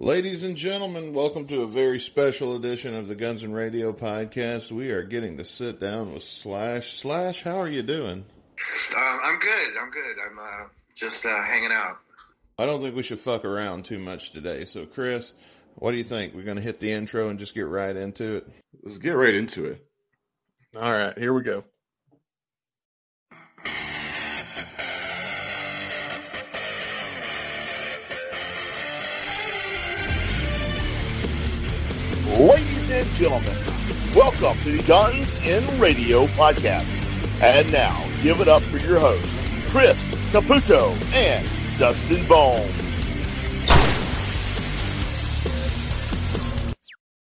Ladies and gentlemen, welcome to a very special edition of the Guns and Radio podcast. We are getting to sit down with Slash. Slash, how are you doing? Um, I'm good. I'm good. I'm uh, just uh, hanging out. I don't think we should fuck around too much today. So, Chris, what do you think? We're going to hit the intro and just get right into it? Let's get right into it. All right, here we go. Ladies and gentlemen, welcome to the Guns in Radio podcast. And now, give it up for your hosts, Chris Caputo and Dustin Bones.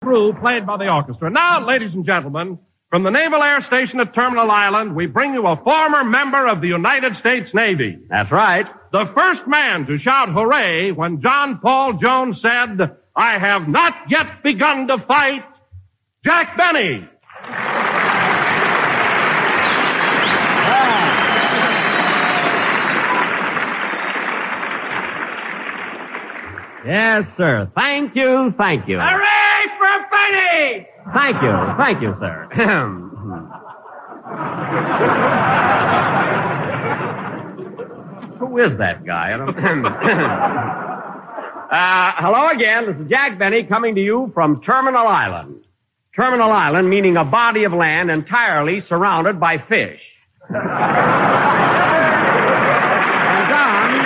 Crew played by the orchestra. Now, ladies and gentlemen, from the Naval Air Station at Terminal Island, we bring you a former member of the United States Navy. That's right. The first man to shout hooray when John Paul Jones said, I have not yet begun to fight, Jack Benny. Yes, sir. Thank you, thank you. Hooray for Benny! Thank you, thank you, sir. Who is that guy? I don't... uh, hello again. This is Jack Benny coming to you from Terminal Island. Terminal Island meaning a body of land entirely surrounded by fish. and Don,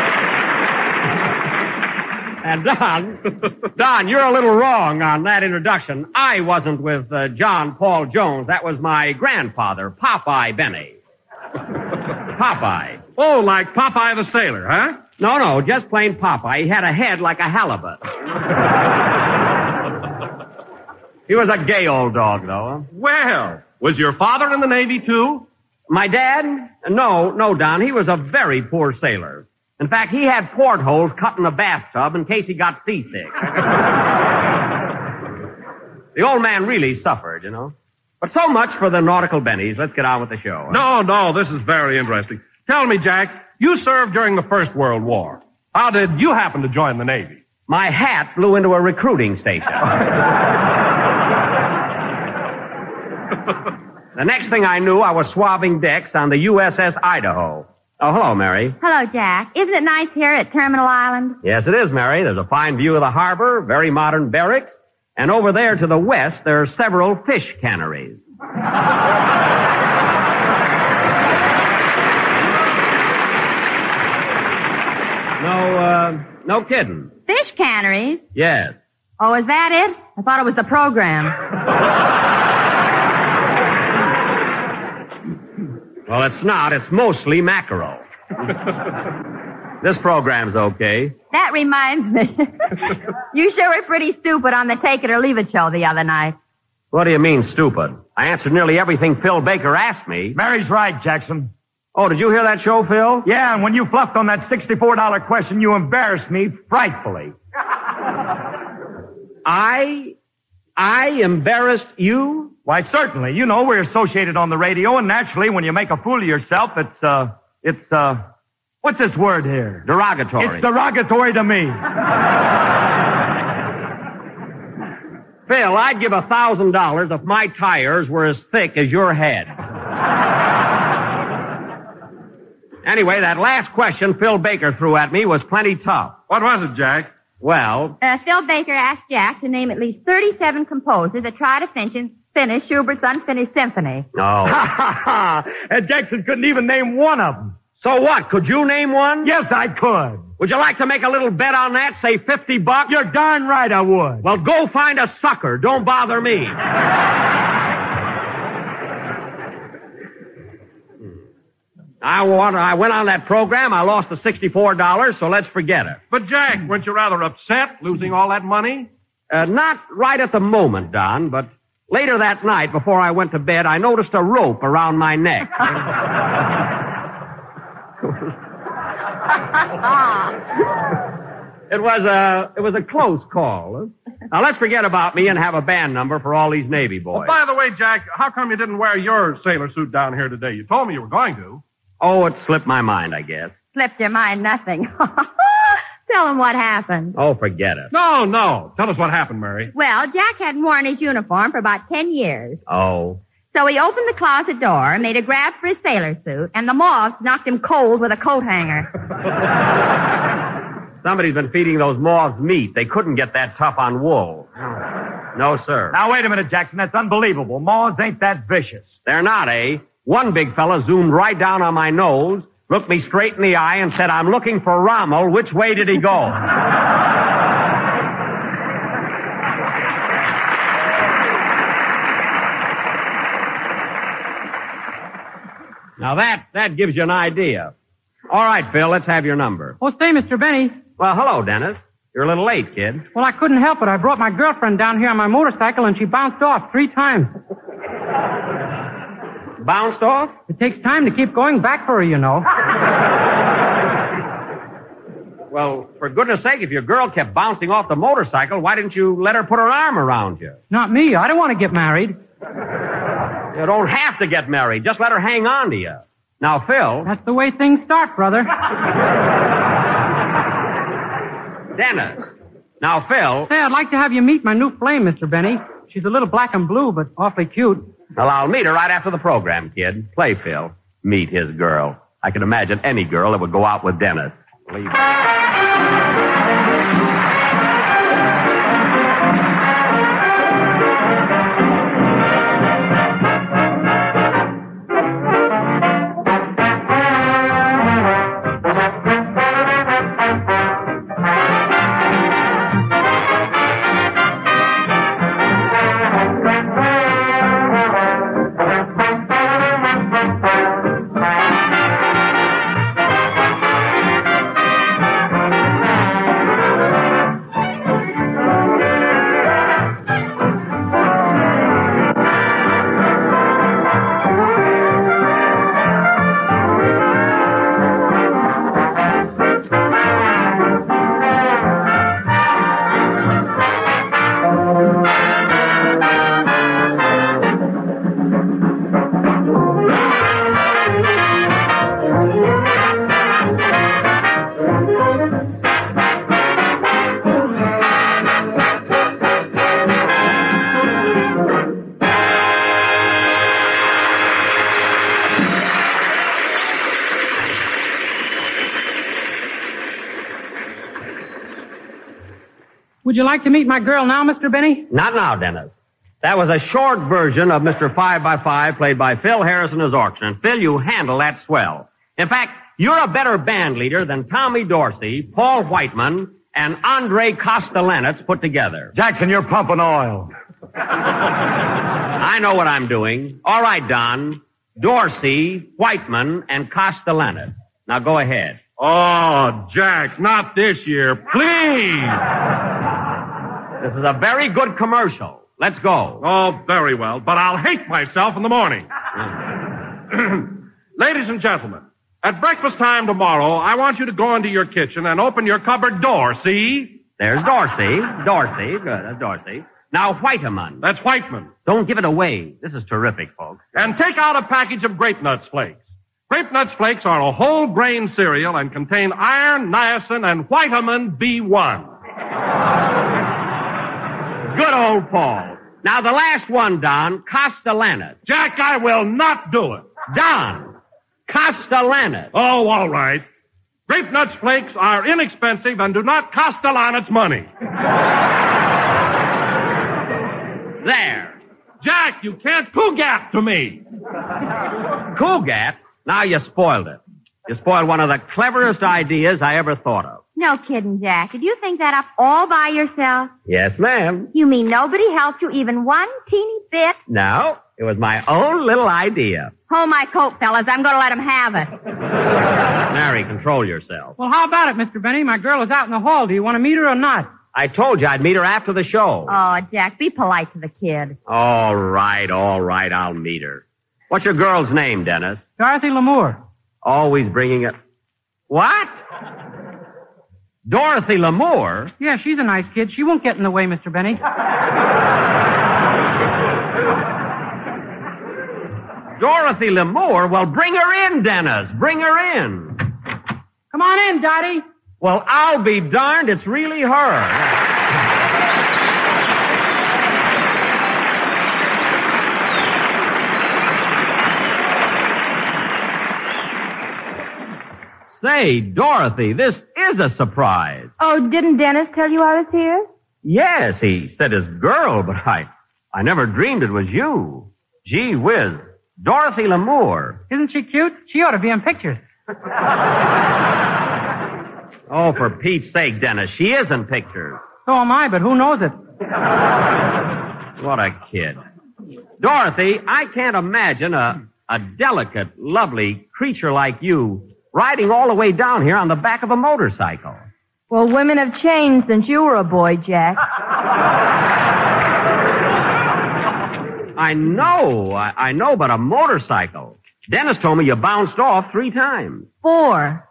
and Don, Don, you're a little wrong on that introduction. I wasn't with uh, John Paul Jones. That was my grandfather, Popeye Benny. Popeye. Oh, like Popeye the Sailor, huh? No, no, just plain Popeye. He had a head like a halibut. he was a gay old dog, though. Well, was your father in the Navy too? My dad? No, no, Don. He was a very poor sailor. In fact, he had portholes cut in the bathtub in case he got seasick. the old man really suffered, you know. But so much for the nautical bennies. Let's get on with the show. No, no, this is very interesting. Tell me, Jack, you served during the First World War. How did you happen to join the Navy? My hat flew into a recruiting station. the next thing I knew, I was swabbing decks on the USS Idaho. Oh, hello, Mary. Hello, Jack. Isn't it nice here at Terminal Island? Yes, it is, Mary. There's a fine view of the harbor, very modern barracks, and over there to the west, there are several fish canneries. no, uh, no kidding. Fish canneries? Yes. Oh, is that it? I thought it was the program. Well, it's not. It's mostly mackerel. this program's okay. That reminds me. you sure were pretty stupid on the Take It or Leave It show the other night. What do you mean, stupid? I answered nearly everything Phil Baker asked me. Mary's right, Jackson. Oh, did you hear that show, Phil? Yeah, and when you fluffed on that $64 question, you embarrassed me frightfully. I, I embarrassed you? Why, certainly. You know, we're associated on the radio, and naturally, when you make a fool of yourself, it's, uh, it's, uh, what's this word here? Derogatory. It's derogatory to me. Phil, I'd give a thousand dollars if my tires were as thick as your head. anyway, that last question Phil Baker threw at me was plenty tough. What was it, Jack? Well, Uh, Phil Baker asked Jack to name at least 37 composers that try to finish, finish Schubert's Unfinished Symphony. no. and Jackson couldn't even name one of them. so what? Could you name one? Yes, I could. Would you like to make a little bet on that? Say 50 bucks? You're darn right I would. Well, go find a sucker. Don't bother me. I want, I went on that program. I lost the $64, so let's forget it. But Jack, weren't you rather upset losing all that money? Uh, not right at the moment, Don, but later that night before I went to bed, I noticed a rope around my neck. it was a, it was a close call. Now let's forget about me and have a band number for all these Navy boys. By the way, Jack, how come you didn't wear your sailor suit down here today? You told me you were going to. Oh, it slipped my mind, I guess. Slipped your mind nothing. Tell him what happened. Oh, forget it. No, no. Tell us what happened, Murray. Well, Jack hadn't worn his uniform for about ten years. Oh. So he opened the closet door, made a grab for his sailor suit, and the moths knocked him cold with a coat hanger. Somebody's been feeding those moths meat. They couldn't get that tough on wool. No, sir. Now, wait a minute, Jackson. That's unbelievable. Moths ain't that vicious. They're not, eh? One big fella zoomed right down on my nose, looked me straight in the eye, and said, I'm looking for Rommel. Which way did he go? now that, that gives you an idea. All right, Phil, let's have your number. Oh, stay, Mr. Benny. Well, hello, Dennis. You're a little late, kid. Well, I couldn't help it. I brought my girlfriend down here on my motorcycle and she bounced off three times. Bounced off? It takes time to keep going back for her, you know. Well, for goodness sake, if your girl kept bouncing off the motorcycle, why didn't you let her put her arm around you? Not me. I don't want to get married. You don't have to get married. Just let her hang on to you. Now, Phil. That's the way things start, brother. Dennis. Now, Phil. Say, I'd like to have you meet my new flame, Mr. Benny. She's a little black and blue, but awfully cute. Well, I'll meet her right after the program, kid. Play, Phil. Meet his girl. I can imagine any girl that would go out with Dennis. Believe Would you like to meet my girl now, Mr. Benny? Not now, Dennis. That was a short version of Mr. Five by Five played by Phil Harrison as Auction. And Phil, you handle that swell. In fact, you're a better band leader than Tommy Dorsey, Paul Whiteman, and Andre Kostelanetz put together. Jackson, you're pumping oil. I know what I'm doing. All right, Don. Dorsey, Whiteman, and Kostelanetz. Now go ahead. Oh, Jack, not this year. Please. This is a very good commercial. Let's go. Oh, very well, but I'll hate myself in the morning. Ladies and gentlemen, at breakfast time tomorrow, I want you to go into your kitchen and open your cupboard door, see? There's Dorsey. Dorsey. Good. That's Dorsey. Now, Whiteman. That's Whiteman. Don't give it away. This is terrific, folks. And take out a package of Grape Nuts Flakes. Grape Nuts Flakes are a whole grain cereal and contain iron, niacin, and Whiteman B1. Good old Paul. Now, the last one, Don, Kostelanetz. Jack, I will not do it. Don, Kostelanetz. Oh, all right. Grape Nuts Flakes are inexpensive and do not cost a lot its money. There. Jack, you can't cougat to me. Cugat. Now you spoiled it. You spoiled one of the cleverest ideas I ever thought of. No kidding, Jack. Did you think that up all by yourself? Yes, ma'am. You mean nobody helped you even one teeny bit? No, it was my own little idea. Hold my coat, fellas. I'm going to let him have it. Mary, control yourself. Well, how about it, Mr. Benny? My girl is out in the hall. Do you want to meet her or not? I told you I'd meet her after the show. Oh, Jack, be polite to the kid. All right, all right, I'll meet her. What's your girl's name, Dennis? Dorothy Lamour. Always bringing it. What? Dorothy Lamour? Yeah, she's a nice kid. She won't get in the way, Mr. Benny. Dorothy Lamour? Well, bring her in, Dennis. Bring her in. Come on in, Dottie. Well, I'll be darned, it's really her. Say, Dorothy, this is a surprise. Oh, didn't Dennis tell you I was here? Yes, he said his girl, but I, I never dreamed it was you. Gee whiz. Dorothy Lamour. Isn't she cute? She ought to be in pictures. Oh, for Pete's sake, Dennis, she is in pictures. So am I, but who knows it? What a kid. Dorothy, I can't imagine a, a delicate, lovely creature like you riding all the way down here on the back of a motorcycle. Well, women have changed since you were a boy, Jack. I know, I, I know, but a motorcycle. Dennis told me you bounced off three times. Four.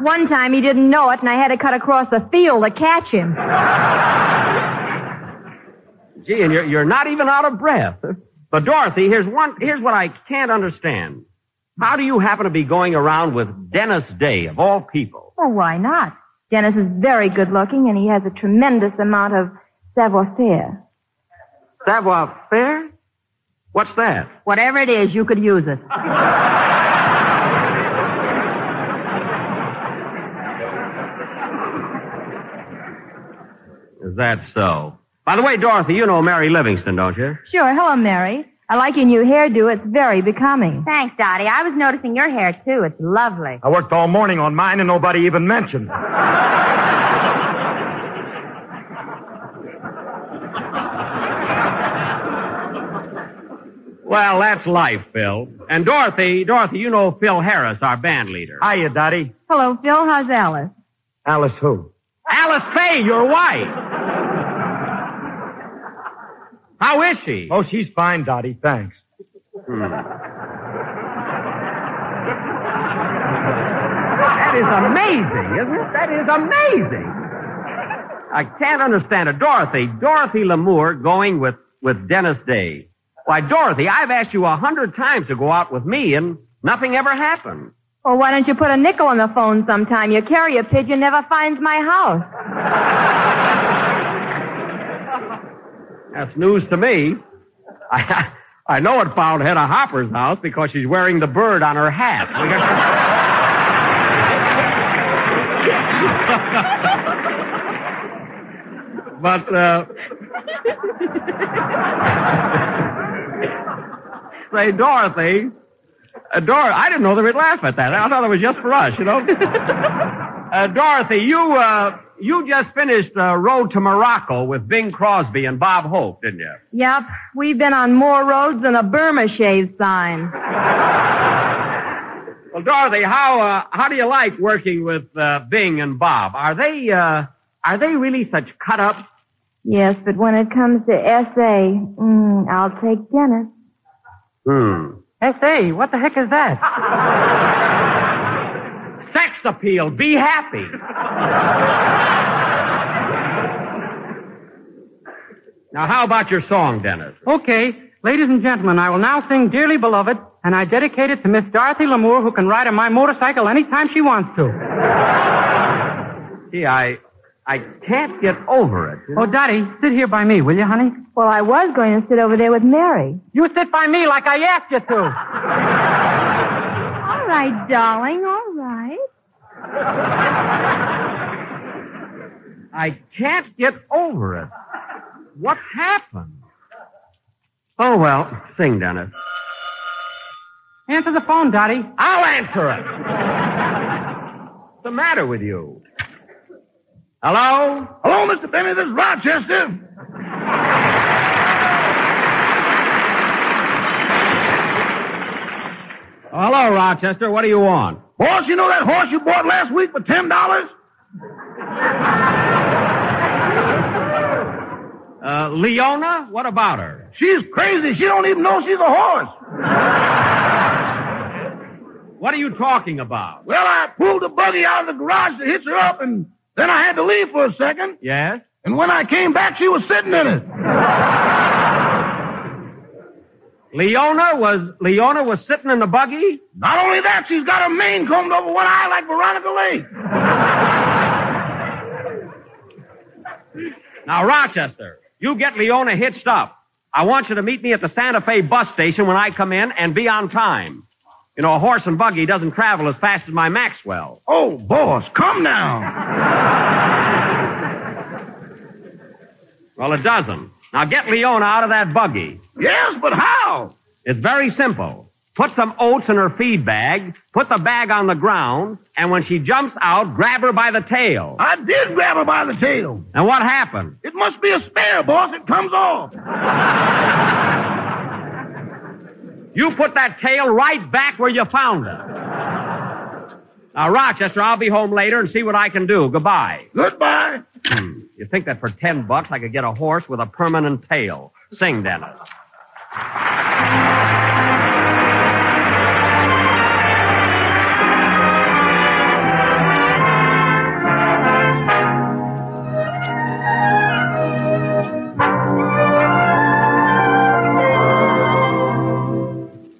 One time he didn't know it, and I had to cut across the field to catch him. Gee, and you're, you're not even out of breath. But Dorothy, here's one, here's what I can't understand. How do you happen to be going around with Dennis Day, of all people? Well, why not? Dennis is very good looking, and he has a tremendous amount of savoir-faire. Savoir faire? What's that? Whatever it is, you could use it. Is that so? By the way, Dorothy, you know Mary Livingstone, don't you? Sure. Hello, Mary. I like your new hairdo. It's very becoming. Thanks, Dottie. I was noticing your hair, too. It's lovely. I worked all morning on mine and nobody even mentioned. it. Well, that's life, Phil. And Dorothy, Dorothy, you know Phil Harris, our band leader. Hiya, Dottie. Hello, Phil. How's Alice? Alice who? Alice Faye, your wife. How is she? Oh, she's fine, Dottie. Thanks. Hmm. That is amazing, isn't it? That is amazing. I can't understand it. Dorothy, Dorothy Lamour going with, with Dennis Day. Why, Dorothy, I've asked you a hundred times to go out with me and nothing ever happened. Well, why don't you put a nickel on the phone sometime? Your carrier pigeon never finds my house. That's news to me. I, I know it found Hedda Hopper's house because she's wearing the bird on her hat. but, uh, say, Dorothy, uh, Dor, I didn't know they would laugh at that. I thought it was just for us, you know. Uh, Dorothy, you, uh, you just finished uh, Road to Morocco with Bing Crosby and Bob Hope, didn't you? Yep. We've been on more roads than a Burma shave sign. Well, Dorothy, how uh, how do you like working with uh, Bing and Bob? Are they uh, are they really such cut ups? Yes, but when it comes to S.A., mm, I'll take Dennis. Hmm. S.A., what the heck is that? Sex appeal. Be happy. now, how about your song, Dennis? Okay, ladies and gentlemen, I will now sing Dearly Beloved, and I dedicate it to Miss Dorothy Lamour, who can ride on my motorcycle anytime she wants to. Gee, I I can't get over it. Oh, Dottie, sit here by me, will you, honey? Well, I was going to sit over there with Mary. You sit by me like I asked you to. All right, darling, all right. I can't get over it. What happened? Oh, well, sing, Dennis. Answer the phone, Dottie. I'll answer it. What's the matter with you? Hello? Hello, Mr. Benny. This is Rochester. Hello, Rochester. What do you want? Boss, you know that horse you bought last week for ten dollars? Uh, Leona? What about her? She's crazy. She don't even know she's a horse. What are you talking about? Well, I pulled the buggy out of the garage to hitch her up, and then I had to leave for a second. Yes? And when I came back, she was sitting in it. Leona was Leona was sitting in the buggy. Not only that, she's got her mane combed over one eye like Veronica Lake. now, Rochester, you get Leona hitched up. I want you to meet me at the Santa Fe bus station when I come in and be on time. You know, a horse and buggy doesn't travel as fast as my Maxwell. Oh, boss, come now. well, it doesn't. Now get Leona out of that buggy. Yes, but how? It's very simple. Put some oats in her feed bag, put the bag on the ground, and when she jumps out, grab her by the tail. I did grab her by the tail. And what happened? It must be a spare, boss. It comes off. You put that tail right back where you found it. Now, Rochester, I'll be home later and see what I can do. Goodbye. Goodbye. Hmm. You think that for ten bucks I could get a horse with a permanent tail? Sing, Dennis.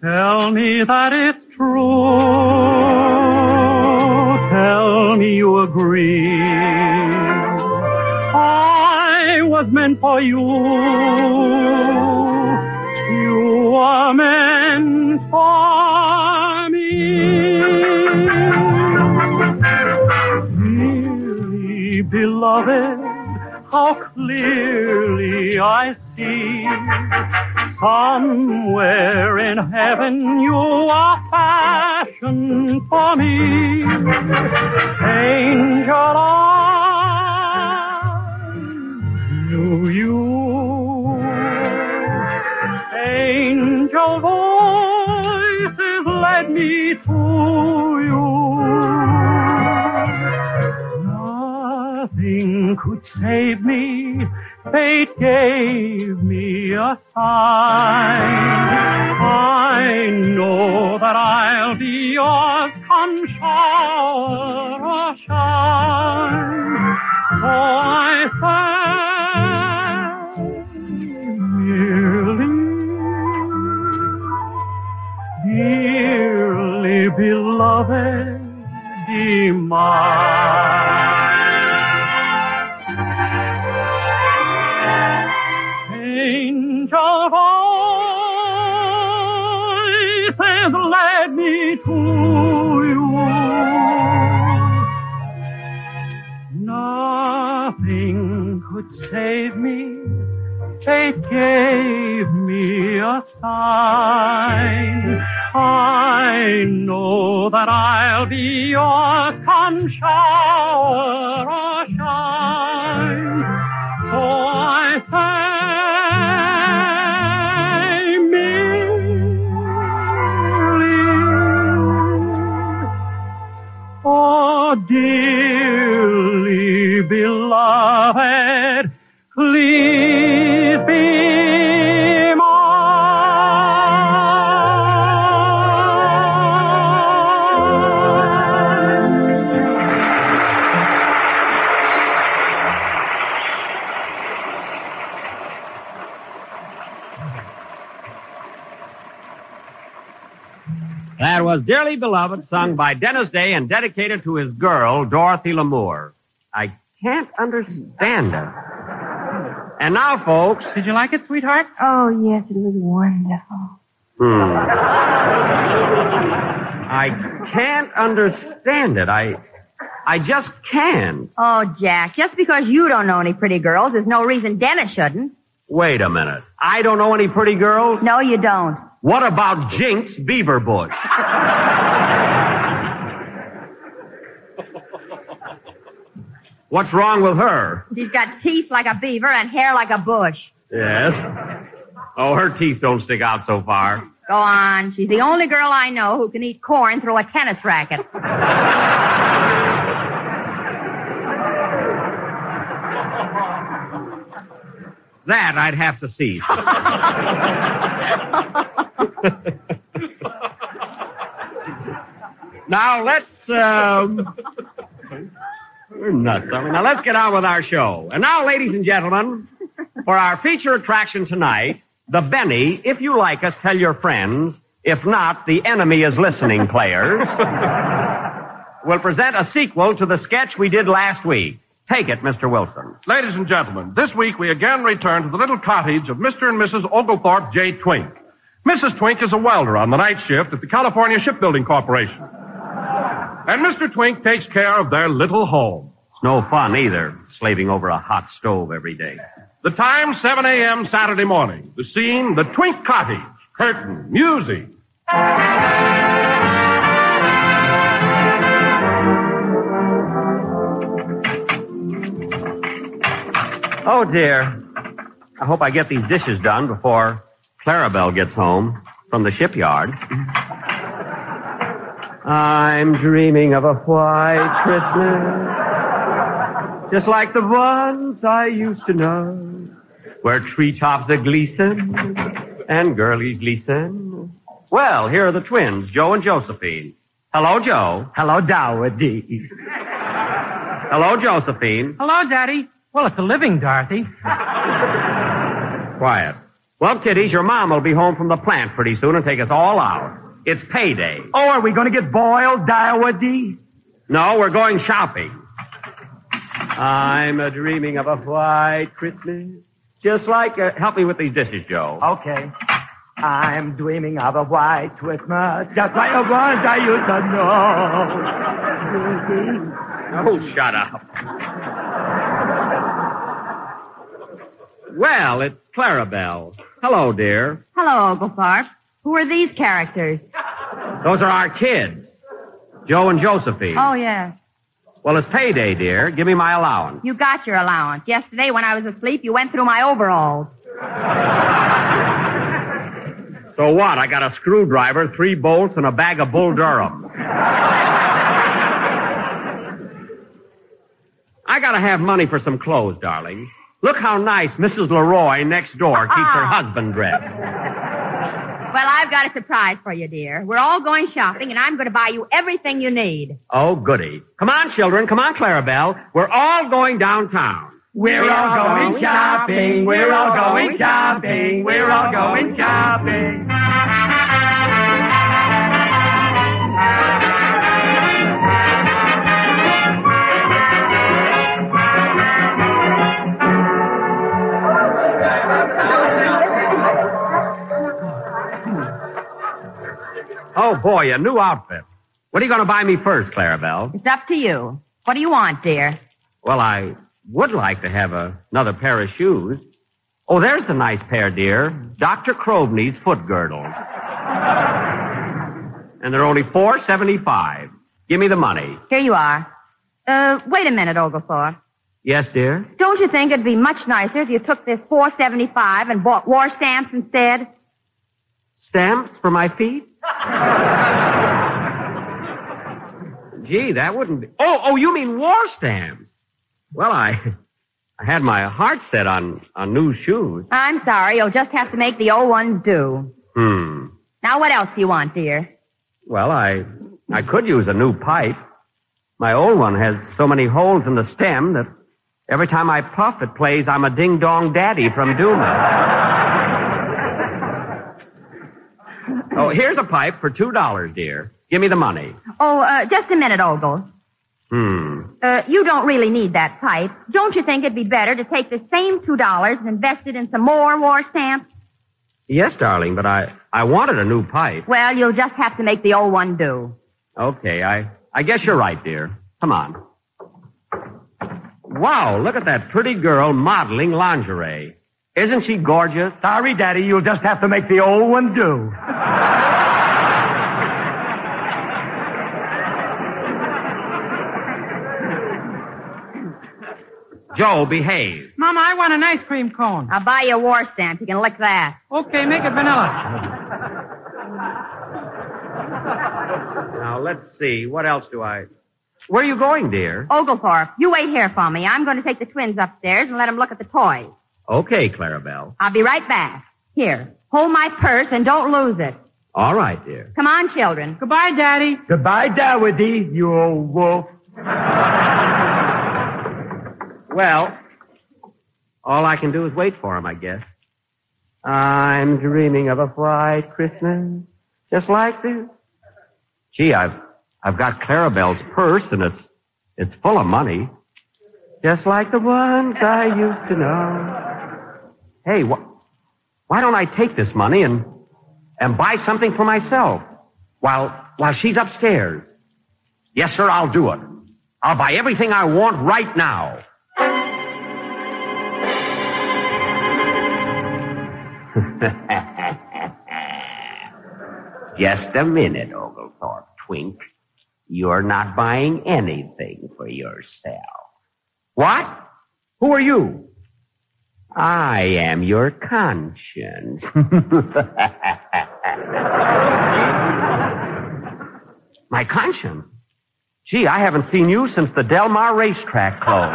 Tell me that it's For you. You were meant for me. Dearly beloved, how clearly I see. Somewhere in heaven you are fashioned for me. Angel knew you. Angel voices led me to you. Nothing could save me. Fate gave me a sign. I know that I'll be yours come shower or shine. So I say, dearly beloved, be mine. Angel voices led me to you. Nothing could save me. Fate gave me a sign. I know that I'll be yours come shower or shine. So I say, merely, oh dearly beloved, please was Dearly Beloved, sung by Dennis Day and dedicated to his girl, Dorothy Lamour. I can't understand it. And now, folks. Did you like it, sweetheart? Oh, yes, it was wonderful. Hmm. I can't understand it. I, I just can't. Oh, Jack, just because you don't know any pretty girls, there's no reason Dennis shouldn't. Wait a minute. I don't know any pretty girls? No, you don't. What about Jinx Beaverbush? What's wrong with her? She's got teeth like a beaver and hair like a bush. Yes. Oh, her teeth don't stick out so far. Go on. She's the only girl I know who can eat corn through a tennis racket. That I'd have to see. now let's um we're nuts, are we? Now let's get on with our show. And now, ladies and gentlemen, for our feature attraction tonight, the Benny, if you like us, tell your friends. If not, the enemy is listening, players. We'll present a sequel to the sketch we did last week. Take it, Mr. Wilson. Ladies and gentlemen, this week we again return to the little cottage of Mr. and Mrs. Oglethorpe J. Twink. Mrs. Twink is a welder on the night shift at the California Shipbuilding Corporation. And Mr. Twink takes care of their little home. It's no fun either, slaving over a hot stove every day. The time, 7 a.m. Saturday morning. The scene, the Twink Cottage. Curtain, music. Oh, dear. I hope I get these dishes done before Clarabelle gets home from the shipyard. I'm dreaming of a white Christmas. Just like the ones I used to know. Where treetops are glisten and girlies glisten. Well, here are the twins, Joe and Josephine. Hello, Joe. Hello, Dowdy. Hello, Josephine. Hello, Daddy. Well, it's a living Dorothy. Quiet. Well, kiddies, your mom will be home from the plant pretty soon and take us all out. It's payday. Oh, are we going to get boiled, Dowdy? No, we're going shopping. I'm a dreaming of a white Christmas. Just like, uh, help me with these dishes, Joe. Okay. I'm dreaming of a white Christmas, just like the ones I used to know. Oh, shut up. Well, it's Clarabelle. Hello, dear. Hello, Oglethorpe. Who are these characters? Those are our kids. Joe and Josephine. Oh, yes. Well, it's payday, dear. Give me my allowance. You got your allowance. Yesterday, when I was asleep, you went through my overalls. So what? I got a screwdriver, three bolts, and a bag of Bull Durham. I gotta have money for some clothes, darling. Look how nice Mrs. Leroy next door keeps her ah. husband dressed. Well, I've got a surprise for you, dear. We're all going shopping, and I'm going to buy you everything you need. Oh, goody. Come on, children. Come on, Clarabelle. We're all going downtown. We're all going shopping. We're all going shopping. We're all going shopping. Boy, a new outfit. What are you going to buy me first, Clarabelle? It's up to you. What do you want, dear? Well, I would like to have a, another pair of shoes. Oh, there's a nice pair, dear. Dr. Croveney's foot girdles. and they're only four seventy-five. Give me the money. Here you are. Uh, wait a minute, Oglethorpe. Yes, dear? Don't you think it'd be much nicer if you took this 475 and bought war stamps instead? Stamps for my feet? Gee, that wouldn't be. Oh, oh, you mean war stamps? Well, I, I had my heart set on on new shoes. I'm sorry. You'll just have to make the old ones do. Hmm. Now, what else do you want, dear? Well, I, I could use a new pipe. My old one has so many holes in the stem that every time I puff, it plays "I'm a Ding Dong Daddy" from Dumas. Oh, here's a pipe for two dollars, dear. Give me the money. Oh, uh, just a minute, Ogle. Hmm. Uh, you don't really need that pipe. Don't you think it'd be better to take the same two dollars and invest it in some more war stamps? Yes, darling, but I, I wanted a new pipe. Well, you'll just have to make the old one do. Okay, I, I guess you're right, dear. Come on. Wow, look at that pretty girl modeling lingerie. Isn't she gorgeous? Sorry, Daddy, you'll just have to make the old one do. Joe, behave. Mama, I want an ice cream cone. I'll buy you a war stamp. You can lick that. Okay, make it vanilla. Now, let's see. What else do I... Where are you going, dear? Oglethorpe, you wait here for me. I'm going to take the twins upstairs and let them look at the toys. Okay, Clarabelle. I'll be right back. Here, hold my purse and don't lose it. All right, dear. Come on, children. Goodbye, Daddy. Goodbye, Dowdy, you old wolf. Well, all I can do is wait for him, I guess. I'm dreaming of a white Christmas, just like this. Gee, I've I've got Clarabelle's purse, and it's it's full of money. Just like the ones I used to know. Hey, wh- why don't I take this money and, and buy something for myself while, while she's upstairs? Yes, sir, I'll do it. I'll buy everything I want right now. Just a minute, Oglethorpe Twink. You're not buying anything for yourself. What? Who are you? I am your conscience. My conscience? Gee, I haven't seen you since the Del Mar racetrack closed.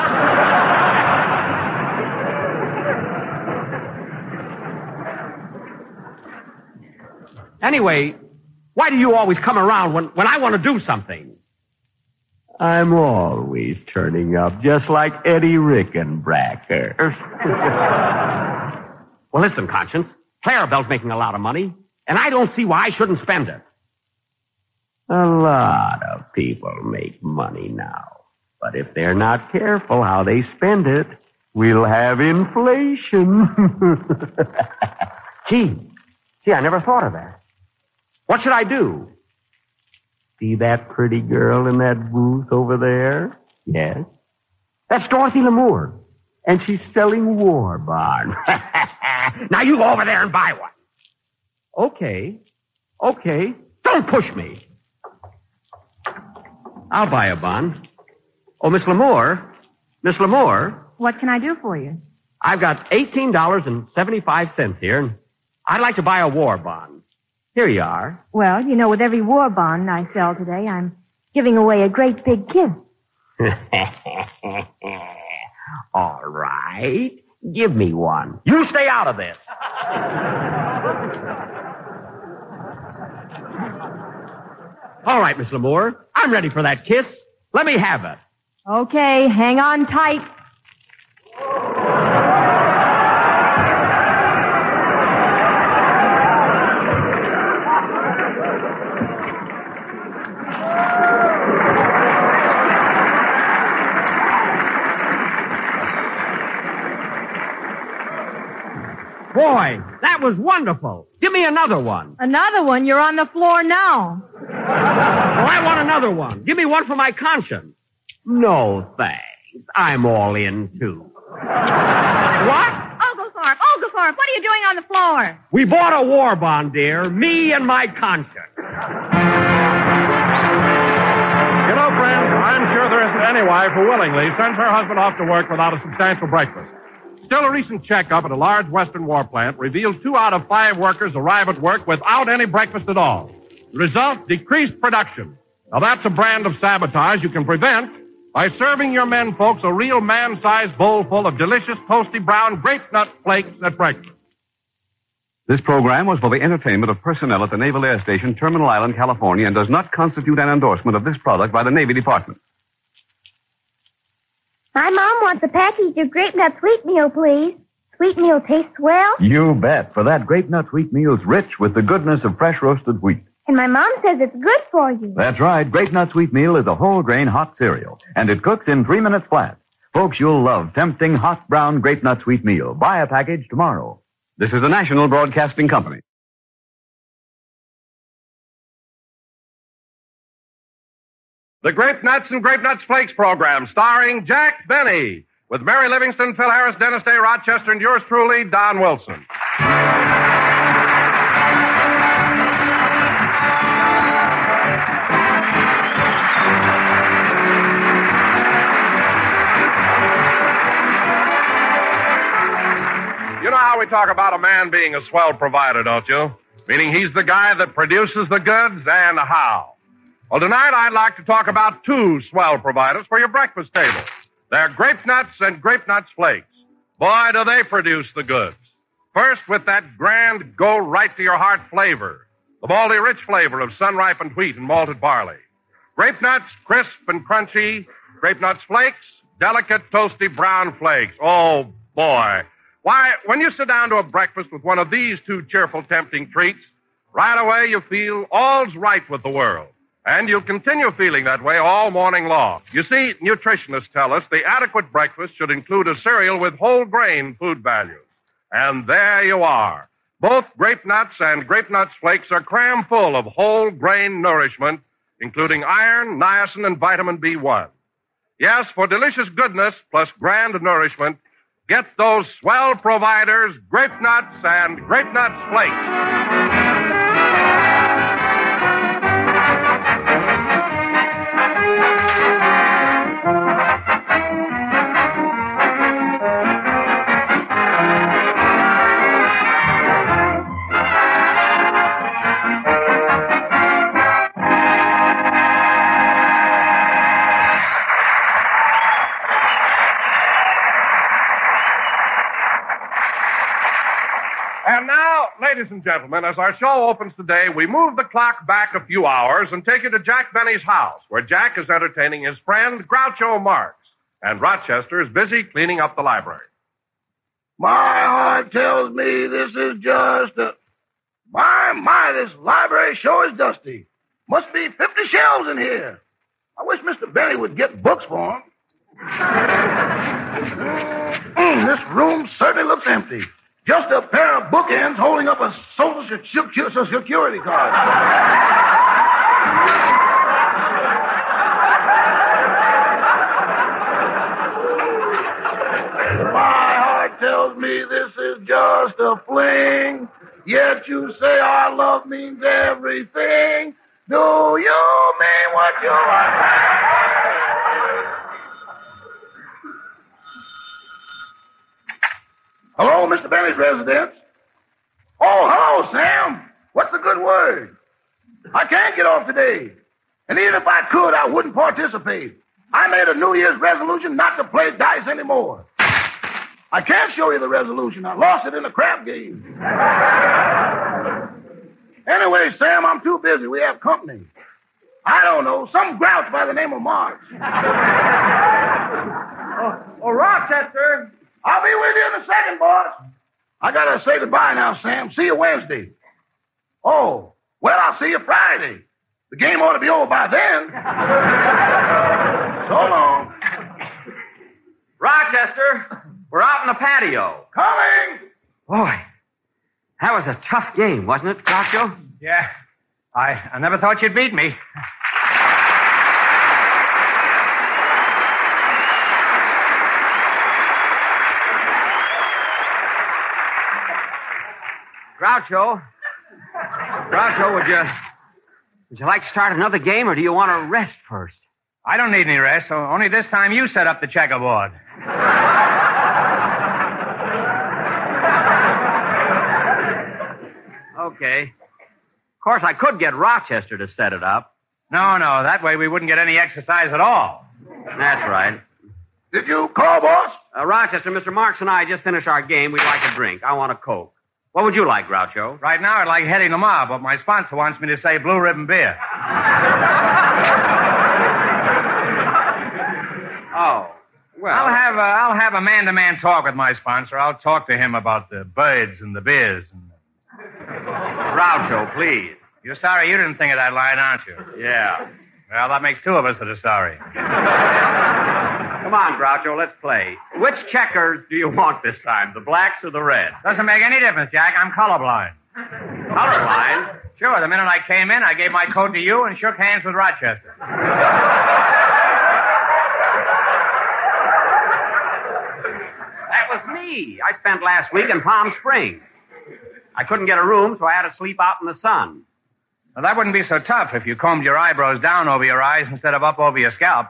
anyway, why do you always come around when, when I want to do something? I'm always turning up, just like Eddie Rickenbacker. well, listen, Conscience. Clarabelle's making a lot of money, and I don't see why I shouldn't spend it. A lot of people make money now. But if they're not careful how they spend it, we'll have inflation. gee, gee, I never thought of that. What should I do? See that pretty girl in that booth over there? Yes. That's Dorothy Lamour. And she's selling war bonds. now you go over there and buy one. Okay. Okay. Don't push me. I'll buy a bond. Oh, Miss Lamour. Miss Lamour. What can I do for you? I've got $18.75 here, and I'd like to buy a war bond. Here you are. Well, you know, with every war bond I sell today, I'm giving away a great big gift. All right. Give me one. You stay out of this. All right, Miss Lamour. I'm ready for that kiss. Let me have it. Okay, hang on tight. Boy, that was wonderful. Give me another one. Another one? You're on the floor now. Oh, I want another one. Give me one for my conscience. No, thanks. I'm all in too. What? Oglethorpe, Oglethorpe, what are you doing on the floor? We bought a war bond, dear. Me and my conscience. You know, friends, I'm sure there isn't any wife who willingly sends her husband off to work without a substantial breakfast. Still, a recent checkup at a large Western war plant reveals two out of five workers arrive at work without any breakfast at all. The result, decreased production. Now that's a brand of sabotage you can prevent by serving your men folks a real man-sized bowl full of delicious toasty brown grape nut flakes at breakfast. This program was for the entertainment of personnel at the Naval Air Station, Terminal Island, California, and does not constitute an endorsement of this product by the Navy Department. My mom wants a package of grape nuts wheat meal, please. Sweet meal tastes well, You bet, for that grape nut meal's rich with the goodness of fresh roasted wheat. and my mom says it's good for you. That's right, Grape Nuts Wheat Meal is a whole grain hot cereal, and it cooks in three minutes flat. Folks, you'll love tempting hot brown Grape Nuts Wheat Meal. Buy a package tomorrow. This is the National Broadcasting Company. The Grape Nuts and Grape Nuts Flakes program starring Jack Benny with Mary Livingstone, Phil Harris, Dennis Day, Rochester, and yours truly, Don Wilson. You know how we talk about a man being a swell provider, don't you? Meaning he's the guy that produces the goods and how. Well, tonight I'd like to talk about two swell providers for your breakfast table. They're Grape Nuts and Grape Nuts Flakes. Boy, do they produce the goods. First, with that grand, go right to your heart flavor. The malty rich flavor of sun ripened wheat and malted barley. Grape Nuts, crisp and crunchy. Grape Nuts Flakes, delicate, toasty brown flakes. Oh, boy. Why, when you sit down to a breakfast with one of these two cheerful, tempting treats, right away you feel all's right with the world. And you'll continue feeling that way all morning long. You see, nutritionists tell us the adequate breakfast should include a cereal with whole grain food values. And there you are. Both grape nuts and grape nuts flakes are cram full of whole grain nourishment, including iron, niacin, and vitamin B1. Yes, for delicious goodness plus grand nourishment, get those swell providers, grape nuts and grape nuts flakes. And gentlemen, as our show opens today, we move the clock back a few hours and take you to Jack Benny's house, where Jack is entertaining his friend Groucho Marx, and Rochester is busy cleaning up the library. My heart tells me this is just a. My, my, this library sure is dusty. Must be 50 shelves in here. I wish Mr. Benny would get books for 'em. Mm, this room certainly looks empty. Just a pair of bookends holding up a social secu- secu- security card. My heart tells me this is just a fling. Yet you say our love means everything. Do you mean what you are? Hello, Mr. Benny's residence. Oh, hello, Sam. What's the good word? I can't get off today. And even if I could, I wouldn't participate. I made a New Year's resolution not to play dice anymore. I can't show you the resolution. I lost it in a crap game. anyway, Sam, I'm too busy. We have company. I don't know, some grouch by the name of Marx. Oh, oh, Rochester. I'll be with you in a second, boss. I gotta say goodbye now, Sam. See you Wednesday. Oh, well, I'll see you Friday. The game ought to be over by then. so long. Rochester, we're out in the patio. Coming! Boy, that was a tough game, wasn't it, Groucho? Yeah. I, I never thought you'd beat me. Groucho. Groucho, would you would you like to start another game or do you want to rest first? I don't need any rest, so only this time you set up the checkerboard. Okay. Of course, I could get Rochester to set it up. No, no, that way we wouldn't get any exercise at all. That's right. Did you call, boss? Uh, Rochester, Mr. Marx and I just finished our game. We'd like a drink. I want a Coke. What would you like, Groucho? Right now, I'd like Hedy Lamarr, but my sponsor wants me to say Blue Ribbon Beer. Oh, well. I'll have a, I'll have a man-to-man talk with my sponsor. I'll talk to him about the birds and the beers. And... Groucho, please. You're sorry you didn't think of that line, aren't you? Yeah. Well, that makes two of us that are sorry. Come on, Groucho, let's play. Which checkers do you want this time, the blacks or the reds? Doesn't make any difference, Jack. I'm colorblind. Colorblind? Sure. The minute I came in, I gave my coat to you and shook hands with Rochester. That was me. I spent last week in Palm Springs. I couldn't get a room, so I had to sleep out in the sun. Well, that wouldn't be so tough if you combed your eyebrows down over your eyes instead of up over your scalp.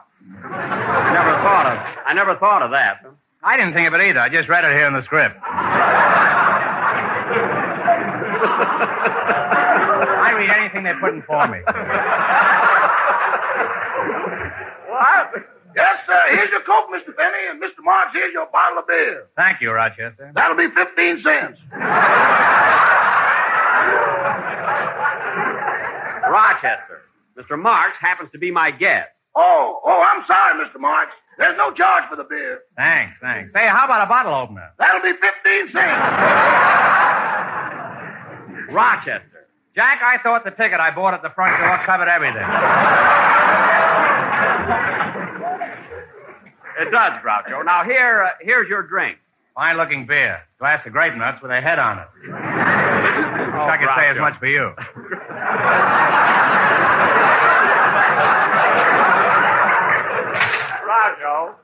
I never thought of. I never thought of that. I didn't think of it either. I just read it here in the script. I read anything they put in for me. What? Yes, sir. Here's your Coke, Mr. Benny, and Mr. Marx, here's your bottle of beer. Thank you, Rochester. That'll be 15 cents. Rochester. Mr. Marx happens to be my guest. Oh, oh, I'm sorry, Mr. Marx. There's no charge for the beer. Thanks, thanks. Say, how about a bottle opener? That'll be 15 cents. Rochester. Jack, I thought the ticket I bought at the front door covered everything. It does, Groucho. Now here, uh, here's your drink. Fine looking beer. Glass of grape nuts with a head on it. Oh, Wish I could say as much for you. Groucho,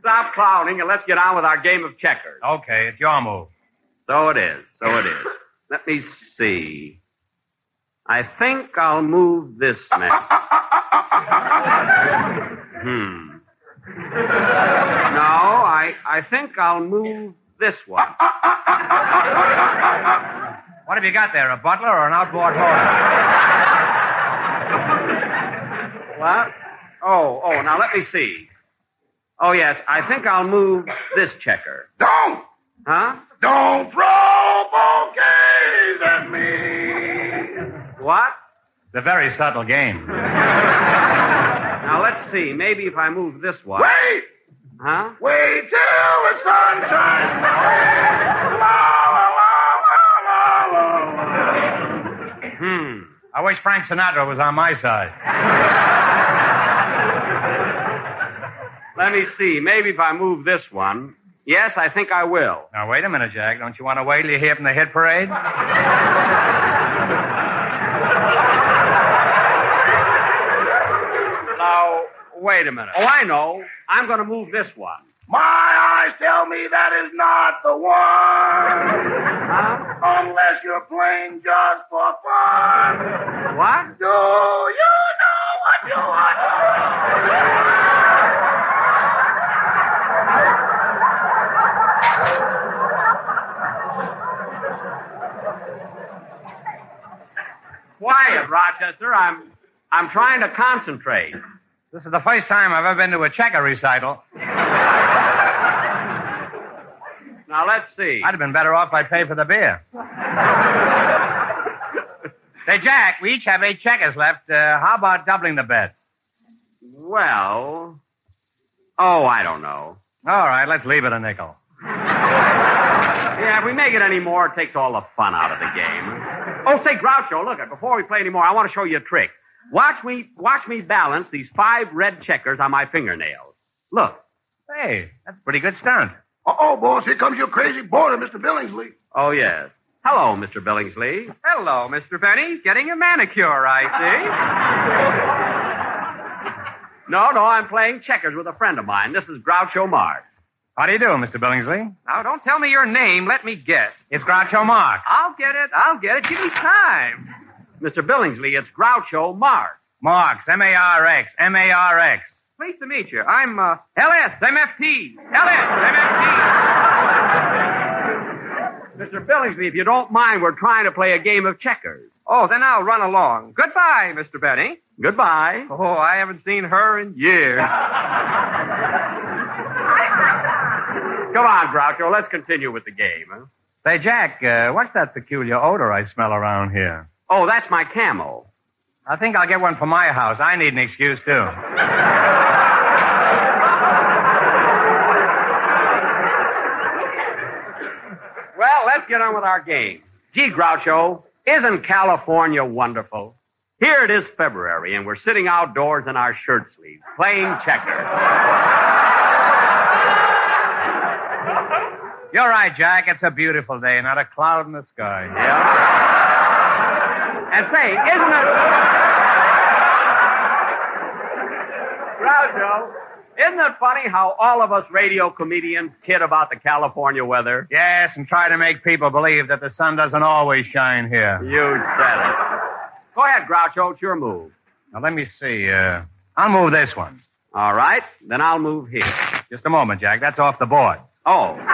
stop clowning and let's get on with our game of checkers. Okay, it's your move. So it is. So it is. Let me see. I think I'll move this man. hmm. No, I I think I'll move this one. What have you got there, a butler or an outboard horse? What? Oh, oh, now let me see. Oh, yes, I think I'll move this checker. Don't! Huh? Don't throw bouquets at me! What? It's a very subtle game. Now let's see. Maybe if I move this one. Wait! Huh? Wait till the sun shines Hmm. I wish Frank Sinatra was on my side. Let me see. Maybe if I move this one. Yes, I think I will. Now, wait a minute, Jack. Don't you want to wait till you hear from the hit parade? Now, wait a minute. Oh, I know. I'm going to move this one. My eyes tell me that is not the one. Unless you're playing just for fun. What? Do you know what you want to Rochester. I'm, I'm trying to concentrate. This is the first time I've ever been to a checker recital. Now, let's see. I'd have been better off if I paid for the beer. Say, Jack, we each have eight checkers left. Uh, how about doubling the bet? Well, oh, I don't know. All right, let's leave it a nickel. Yeah, if we make it any more, it takes all the fun out of the game. Oh, say, Groucho, look, at before we play any more, I want to show you a trick. Watch me, watch me balance these five red checkers on my fingernails. Look. Hey, that's a pretty good stunt. Uh-oh, boss. Here comes your crazy boarder, Mr. Billingsley. Oh, yes. Hello, Mr. Billingsley. Hello, Mr. Benny. Getting a manicure, I see. No, no, I'm playing checkers with a friend of mine. This is Groucho Marx. How do you do, Mr. Billingsley? Now, don't tell me your name. Let me guess. It's Groucho Marx. I'll get it. I'll get it. Give me time. Mr. Billingsley, it's Groucho Marx. Marx, M-A-R-X, M-A-R-X. Pleased to meet you. I'm uh, LS-MFT. LS-MFT. Mr. Billingsley, if you don't mind, we're trying to play a game of checkers. Oh, then I'll run along. Goodbye, Mr. Benny. Goodbye. Oh, I haven't seen her in years. Come on, Groucho. Let's continue with the game. Huh? Say, Jack, uh, what's that peculiar odor I smell around here? Oh, that's my camel. I think I'll get one for my house. I need an excuse, too. Well, let's get on with our game. Gee, Groucho, isn't California wonderful? Here it is February, and we're sitting outdoors in our shirt sleeves, playing checkers. You're right, Jack. It's a beautiful day, not a cloud in the sky. Yeah? and say, isn't it... Groucho, isn't it funny how all of us radio comedians kid about the California weather? Yes, and try to make people believe that the sun doesn't always shine here. You said it. Go ahead, Groucho. It's your move. Now, let me see. Uh, I'll move this one. All right. Then I'll move here. Just a moment, Jack. That's off the board. Oh. Oh,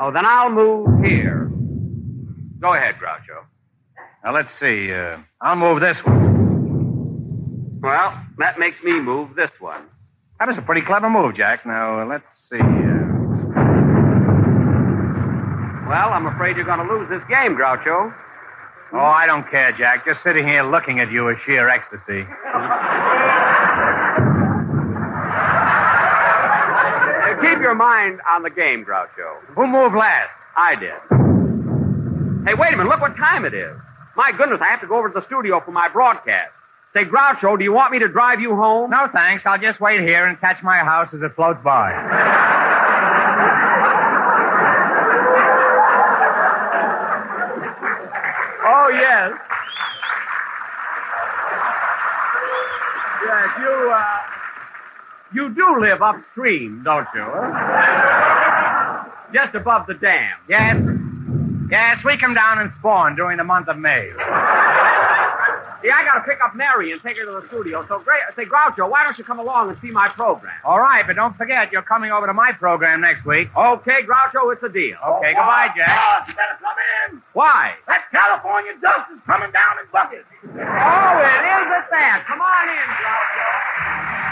oh then I'll move here. Go ahead, Groucho. Now, let's see. Uh, I'll move this one. Well, that makes me move this one. That is a pretty clever move, Jack. Now, uh, let's see. Uh... Well, I'm afraid you're going to lose this game, Groucho. Oh, I don't care, Jack. Just sitting here looking at you is sheer ecstasy. keep your mind on the game, Groucho. Who moved last? I did. Hey, wait a minute. Look what time it is. My goodness, I have to go over to the studio for my broadcast. Say, Groucho, do you want me to drive you home? No, thanks. I'll just wait here and catch my house as it floats by. Oh, yes. Yes, you, uh, you do live upstream, don't you? Just above the dam. Yes. Yes, we come down and spawn during the month of May. See, I gotta pick up Mary and take her to the studio. So, Gra- say, Groucho, why don't you come along and see my program? All right, but don't forget, you're coming over to my program next week. Okay, Groucho, it's a deal. Okay, goodbye, Jack. Oh, you better come in. Why? That California dust is coming down in buckets. Oh, it is at that. Come on in, Groucho.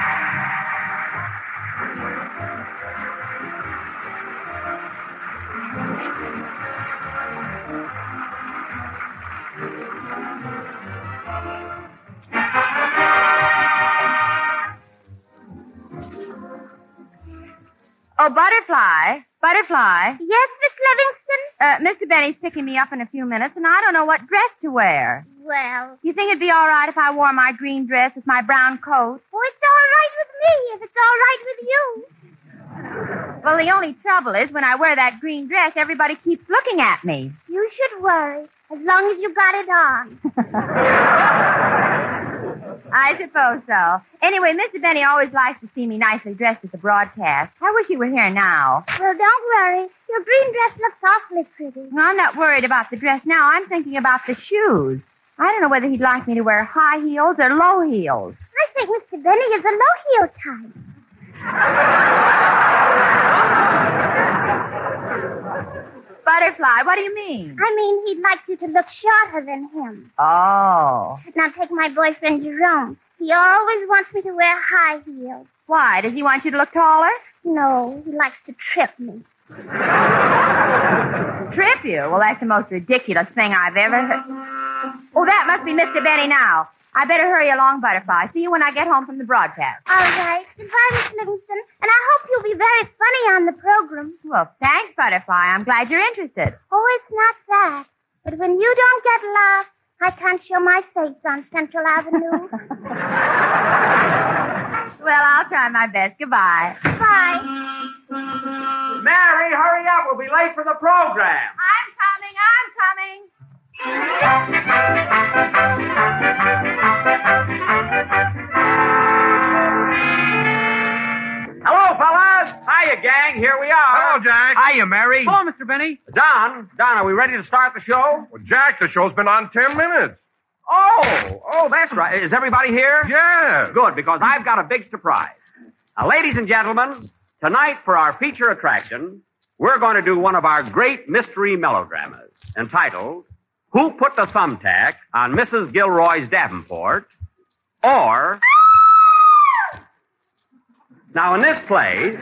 Butterfly. Butterfly. Yes, Miss Livingstone? Uh, Mr. Benny's picking me up in a few minutes, and I don't know what dress to wear. Well, You think it'd be all right if I wore my green dress with my brown coat? oh, it's all right with me if it's all right with you. Well, the only trouble is when I wear that green dress, everybody keeps looking at me. You should worry, as long as you got it on. I suppose so. Anyway, Mr. Benny always likes to see me nicely dressed at the broadcast. I wish he were here now. Well, don't worry. Your green dress looks awfully pretty. No, I'm not worried about the dress now. I'm thinking about the shoes. I don't know whether he'd like me to wear high heels or low heels. I think Mr. Benny is a low heel type. Butterfly, what do you mean? I mean, he'd like you to look shorter than him. Oh. Now take my boyfriend Jerome. He always wants me to wear high heels. Why? Does he want you to look taller? No, he likes to trip me. Trip you? Well, that's the most ridiculous thing I've ever heard. Oh, that must be Mr. Benny now. I better hurry along, Butterfly. See you when I get home from the broadcast. All right. Goodbye, Miss Livingstone. And I hope you'll be very funny on the program. Well, thanks, Butterfly. I'm glad you're interested. Oh, it's not that. But when you don't get laughs, I can't show my face on Central Avenue. Well, I'll try my best. Goodbye. Bye. Mary, hurry up. We'll be late for the program. I'm coming. I'm coming. Hiya, gang. Here we are. Hello, Jack. Hiya, Mary. Hello, Mr. Benny. Don, Don, are we ready to start the show? Well, Jack, the show's been on ten minutes. Oh, oh, that's right. Is everybody here? Yeah. Good, because I've got a big surprise. Now, ladies and gentlemen, tonight for our feature attraction, we're going to do one of our great mystery melodramas entitled Who Put the Thumbtack on Mrs. Gilroy's Davenport? Or. Now, in this play.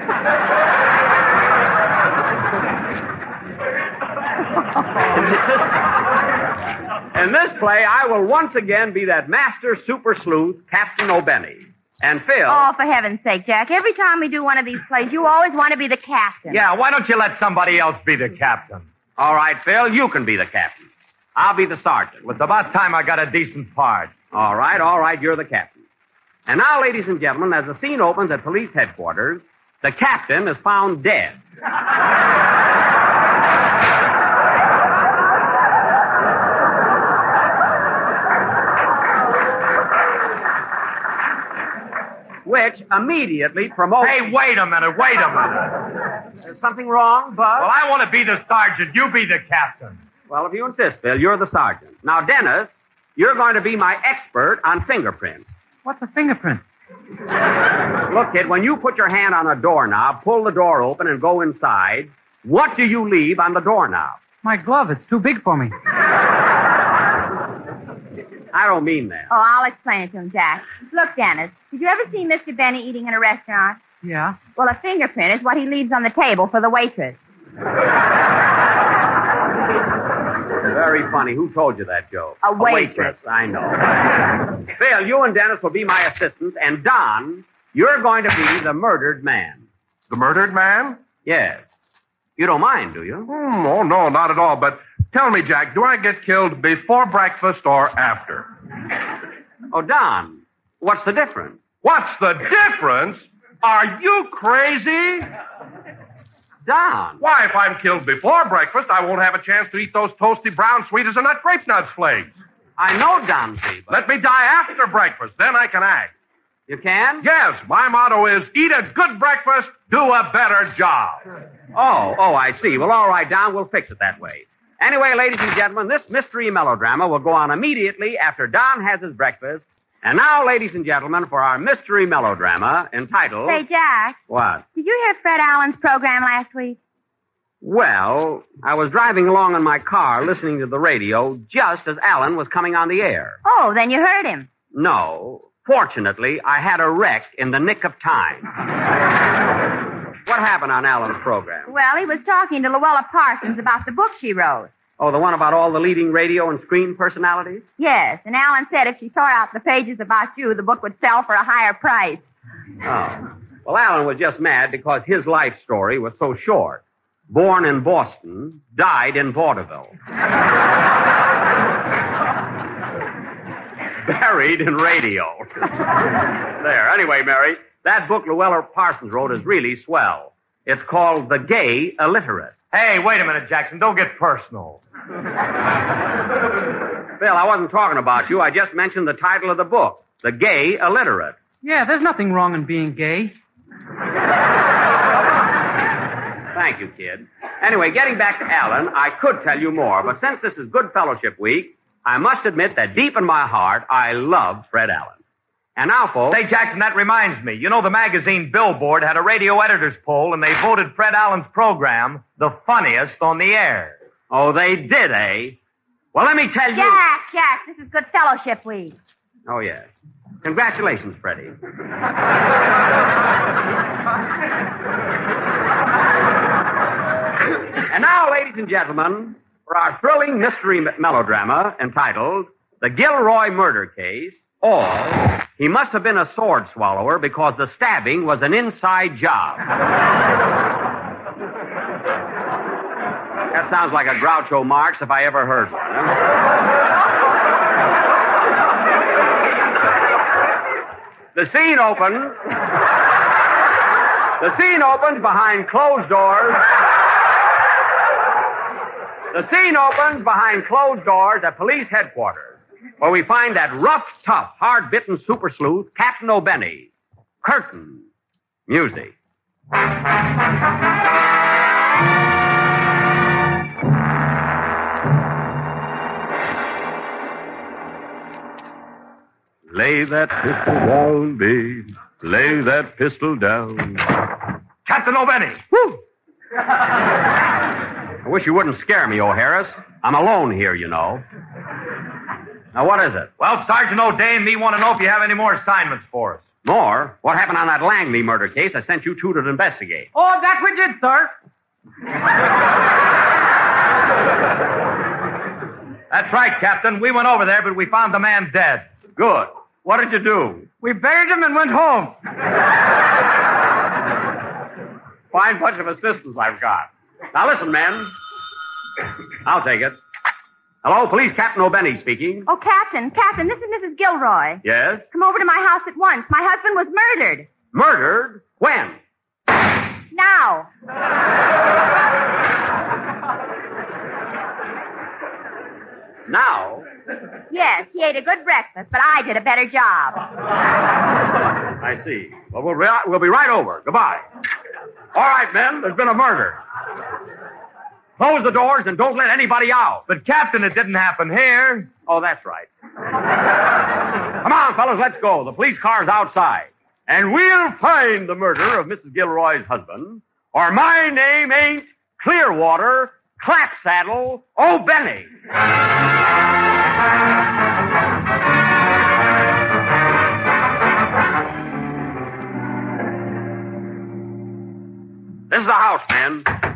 In this play, I will once again be that master super sleuth, Captain O'Benny. And Phil. Oh, for heaven's sake, Jack. Every time we do one of these plays, you always want to be the captain. Yeah, why don't you let somebody else be the captain? All right, Phil, you can be the captain. I'll be the sergeant. Well, it's about time I got a decent part. All right, all right, you're the captain. And now, ladies and gentlemen, as the scene opens at police headquarters, the captain is found dead. Which immediately promotes. Hey, wait a minute, wait a minute. There's something wrong, Bud? Well, I want to be the sergeant. You be the captain. Well, if you insist, Phil, you're the sergeant. Now, Dennis, you're going to be my expert on fingerprints. What's a fingerprint? Look, kid, when you put your hand on a doorknob, pull the door open, and go inside, what do you leave on the doorknob? My glove. It's too big for me. I don't mean that. Oh, I'll explain it to him, Jack. Look, Dennis, did you ever see Mr. Benny eating in a restaurant? Yeah. Well, a fingerprint is what he leaves on the table for the waitress. Very funny. Who told you that, Joe? A waitress. I know. Phil, you and Dennis will be my assistants, and Don, you're going to be the murdered man. The murdered man? Yes. You don't mind, do you? Hmm, oh, no, not at all. But tell me, Jack, do I get killed before breakfast or after? Oh, Don, what's the difference? What's the difference? Are you crazy? Don. Why, if I'm killed before breakfast, I won't have a chance to eat those toasty brown sweet as a nut grape nuts flakes. I know, Don but... Let me die after breakfast, then I can act. You can? Yes, my motto is eat a good breakfast, do a better job. Oh, oh, I see. Well, all right, Don, we'll fix it that way. Anyway, ladies and gentlemen, this mystery melodrama will go on immediately after Don has his breakfast. And now, ladies and gentlemen, for our mystery melodrama entitled... Say, Jack, What? did you hear Fred Allen's program last week? Well, I was driving along in my car listening to the radio just as Allen was coming on the air. Oh, then you heard him. No. Fortunately, I had a wreck in the nick of time. what happened on Allen's program? Well, he was talking to Luella Parsons about the book she wrote. Oh, the one about all the leading radio and screen personalities? Yes, and Allen said if she tore out the pages about you, the book would sell for a higher price. Oh. Well, Allen was just mad because his life story was so short. Born in Boston, died in vaudeville. Buried in radio. there. Anyway, Mary, that book Luella Parsons wrote is really swell. It's called The Gay Illiterate. Hey, wait a minute, Jackson. Don't get personal. Bill, I wasn't talking about you. I just mentioned the title of the book, The Gay Illiterate. Yeah, there's nothing wrong in being gay. Thank you, kid. Anyway, getting back to Allen, I could tell you more, but since this is Good Fellowship Week, I must admit that deep in my heart, I love Fred Allen. And now, folks. Say, Jackson, that reminds me. You know, the magazine Billboard had a radio editors poll, and they voted Fred Allen's program the funniest on the air. Oh, they did, eh? Well, let me tell you. Jack, Jack, this is Good Fellowship Week. Oh, yes. Congratulations, Freddie. and now, ladies and gentlemen, for our thrilling mystery melodrama entitled The Gilroy Murder Case, or He Must Have Been a Sword Swallower Because the Stabbing Was an Inside Job. that sounds like a Groucho Marx if I ever heard one. huh? The scene opens. The scene opens behind closed doors. The scene opens behind closed doors at police headquarters, where we find that rough, tough, hard-bitten super sleuth, Captain O'Benny. Curtain. Music. Lay that pistol down, babe. Lay that pistol down. Captain O'Benny. Woo! I wish you wouldn't scare me, O'Harris. I'm alone here, you know. Now, what is it? Well, Sergeant O'Day and me want to know if you have any more assignments for us. More? What happened on that Langley murder case I sent you two to investigate? Oh, that we did, sir. That's right, Captain. We went over there, but we found the man dead. Good. What did you do? We buried him and went home. Fine bunch of assistants I've got. Now listen, men. I'll take it. Hello, Police Captain O'Benny speaking. Oh, Captain, Captain, this is Mrs. Gilroy. Yes? Come over to my house at once. My husband was murdered. Murdered? When? Now. Now? Yes, he ate a good breakfast, but I did a better job. I see. Well, we'll, re- we'll be right over. Goodbye. All right, men, there's been a murder. Close the doors and don't let anybody out. But, Captain, it didn't happen here. Oh, that's right. Come on, fellas, let's go. The police car's outside. And we'll find the murder of Mrs. Gilroy's husband, or my name ain't Clearwater Clapsaddle O'Benny. This is the house, man.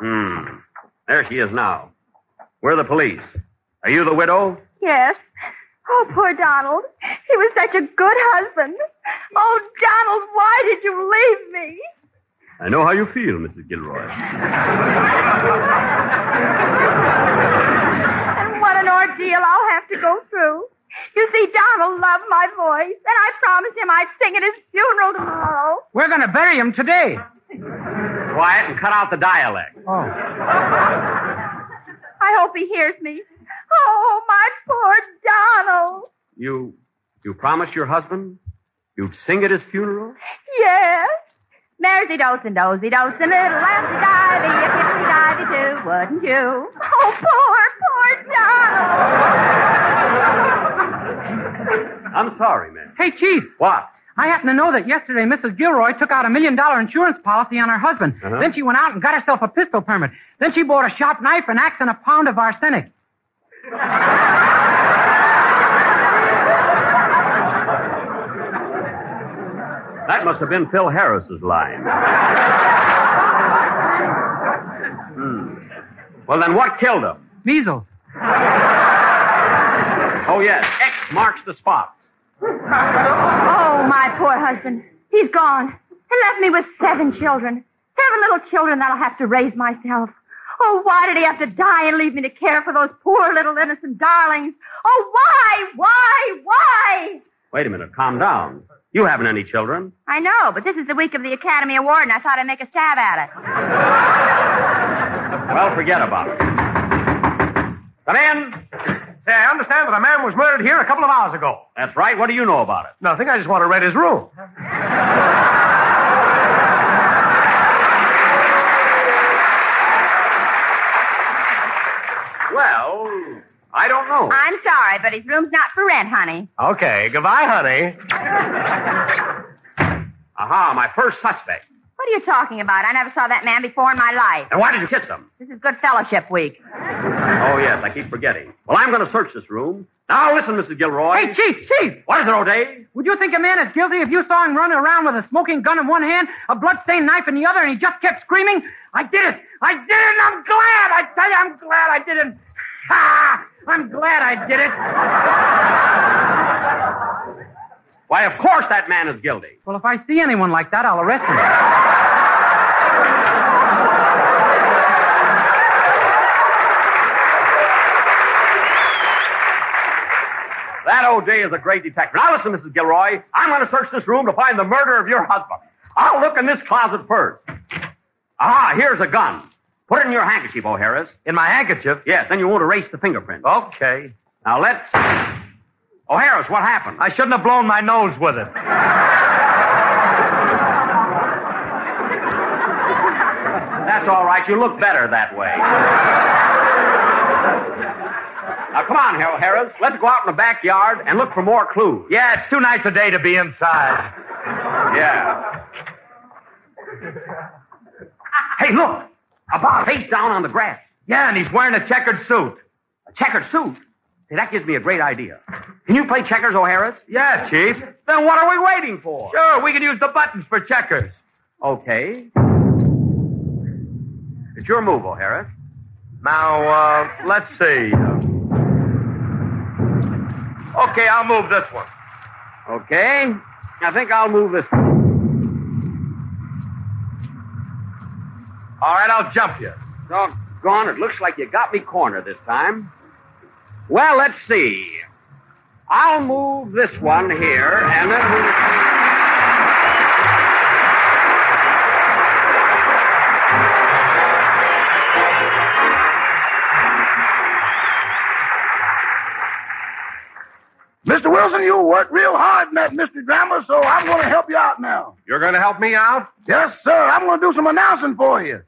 Hmm. There she is now. We're the police. Are you the widow? Yes. Oh, poor Donald. He was such a good husband. Oh, Donald, why did you leave me? I know how you feel, Mrs. Gilroy. And what an ordeal I'll have to go through. You see, Donald loved my voice, and I promised him I'd sing at his funeral tomorrow. We're going to bury him today. Quiet and cut out the dialect. Oh. I hope he hears me. Oh, my poor Donald. You, you promised your husband you'd sing at his funeral? Yes. Maresy dosey dosey dosey little lampy divey, if yippy divey too, wouldn't you? Oh, poor, poor Donald. I'm sorry, man. Hey, Chief. What? I happen to know that yesterday Mrs. Gilroy took out a million dollar insurance policy on her husband. Uh-huh. Then she went out and got herself a pistol permit. Then she bought a sharp knife, an axe, and a pound of arsenic. That must have been Phil Harris's line. Hmm. Well, then what killed him? Measles. Oh, yes. X marks the spot. Oh, my poor husband. He's gone and left me with seven children. Seven little children that I'll have to raise myself. Oh, why did he have to die and leave me to care for those poor little innocent darlings? Oh, why, why, why? Wait a minute. Calm down. You haven't any children. I know, but this is the week of the Academy Award, and I thought I'd make a stab at it. Well, forget about it. Come in. Say, I understand that a man was murdered here a couple of hours ago. That's right. What do you know about it? Nothing. I just want to rent his room. Well, I don't know. I'm sorry, but his room's not for rent, honey. Okay. Goodbye, honey. Aha, my first suspect. What are you talking about? I never saw that man before in my life. And why did you kiss him? This is good fellowship week. Oh, yes, I keep forgetting. Well, I'm going to search this room. Now, listen, Mrs. Gilroy. Hey, Chief, Chief! What is it, O'Day? Would you think a man is guilty if you saw him running around with a smoking gun in one hand, a blood-stained knife in the other, and he just kept screaming? I did it! I did it, and I'm glad! I tell you, I'm glad I did it! Ha! I'm glad I did it! Why, of course that man is guilty. Well, if I see anyone like that, I'll arrest him. That O'Day is a great detective. Now listen, Mrs. Gilroy. I'm going to search this room to find the murder of your husband. I'll look in this closet first. Ah, here's a gun. Put it in your handkerchief, O'Harris. In my handkerchief? Yes, then you won't erase the fingerprint. Okay. Now let's. O'Harris, what happened? I shouldn't have blown my nose with it. That's all right. You look better that way. Now come on, Harold Harris. Let's go out in the backyard and look for more clues. Yeah, it's too nice a day to be inside. Yeah. Hey, look! A bar face down on the grass. Yeah, and he's wearing a checkered suit. A checkered suit? See, that gives me a great idea. Can you play checkers, O'Harris? Yeah, Chief. Then what are we waiting for? Sure, we can use the buttons for checkers. Okay. It's your move, O'Harris. Now, uh, let's see. Okay, I'll move this one. Okay. I think I'll move this one. All right, I'll jump you. Doggone, it looks like you got me cornered this time. Well, let's see. I'll move this one here, and then we... Wilson, you worked real hard in that mystery drama, so I'm going to help you out now. You're going to help me out? Yes, sir. I'm going to do some announcing for you.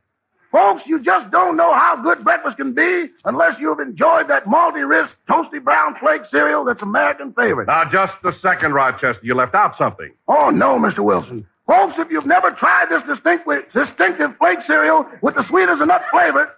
Folks, you just don't know how good breakfast can be unless you've enjoyed that malty-rich toasty brown flake cereal that's American favorite. Now, just a second, Rochester. You left out something. Oh, no, Mr. Wilson. Folks, if you've never tried this distinctive, distinctive flake cereal with the sweet as a nut flavor,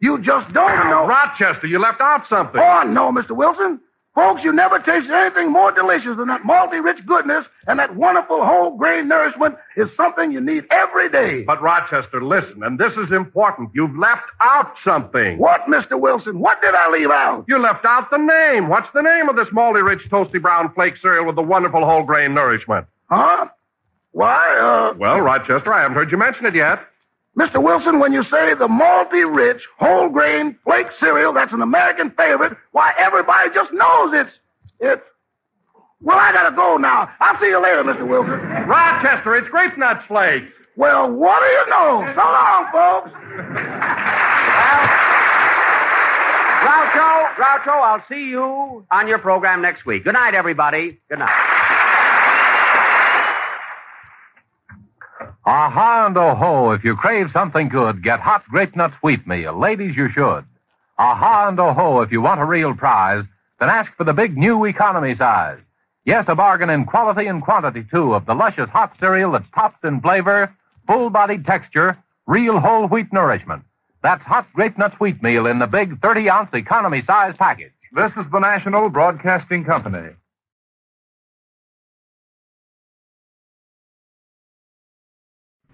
you just don't Now, know. Rochester, you left out something. Oh, no, Mr. Wilson. Folks, you never tasted anything more delicious than that malty-rich goodness and that wonderful whole grain nourishment is something you need every day. But, Rochester, listen, and this is important. You've left out something. What, Mr. Wilson? What did I leave out? You left out the name. What's the name of this malty-rich, toasty brown flake cereal with the wonderful whole grain nourishment? Huh? Why, uh, Well, Rochester, I haven't heard you mention it yet. Mr. Wilson, when you say the malty rich, whole grain, flake cereal that's an American favorite, why, everybody just knows it's, it's, well, I gotta go now. I'll see you later, Mr. Wilson. Rochester, it's grape nuts flakes. Well, what do you know? So long, folks. Groucho, Groucho, I'll see you on your program next week. Good night, everybody. Good night. Aha and oh ho, if you crave something good, get hot grape nuts wheat meal. Ladies, you should. Aha and oh ho, if you want a real prize, then ask for the big new economy size. Yes, a bargain in quality and quantity, too, of the luscious hot cereal that's topped in flavor, full-bodied texture, real whole wheat nourishment. That's hot grape nuts wheat meal in the big 30-ounce economy size package. This is the National Broadcasting Company.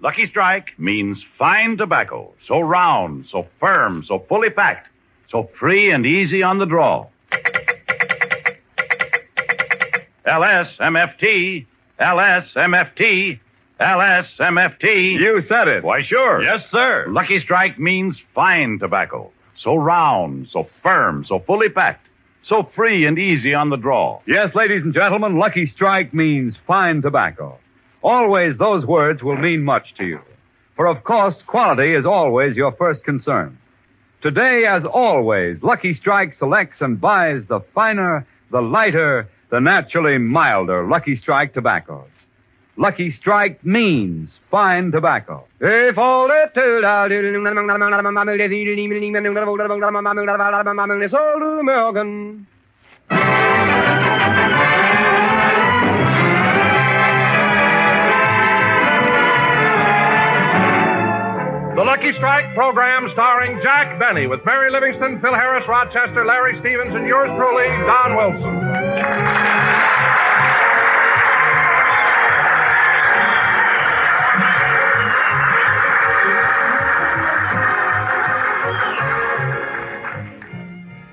Lucky Strike means fine tobacco. So round, so firm, so fully packed, so free and easy on the draw. LSMFT, LSMFT, LSMFT. You said it. Why, sure. Yes, sir. Lucky Strike means fine tobacco. So round, so firm, so fully packed, so free and easy on the draw. Yes, ladies and gentlemen, Lucky Strike means fine tobacco. Always those words will mean much to you. For of course, quality is always your first concern. Today, as always, Lucky Strike selects and buys the finer, the lighter, the naturally milder Lucky Strike tobaccos. Lucky Strike means fine tobacco. If all it American. Lucky Strike program starring Jack Benny with Mary Livingstone, Phil Harris, Rochester, Larry Stevens, and yours truly, Don Wilson.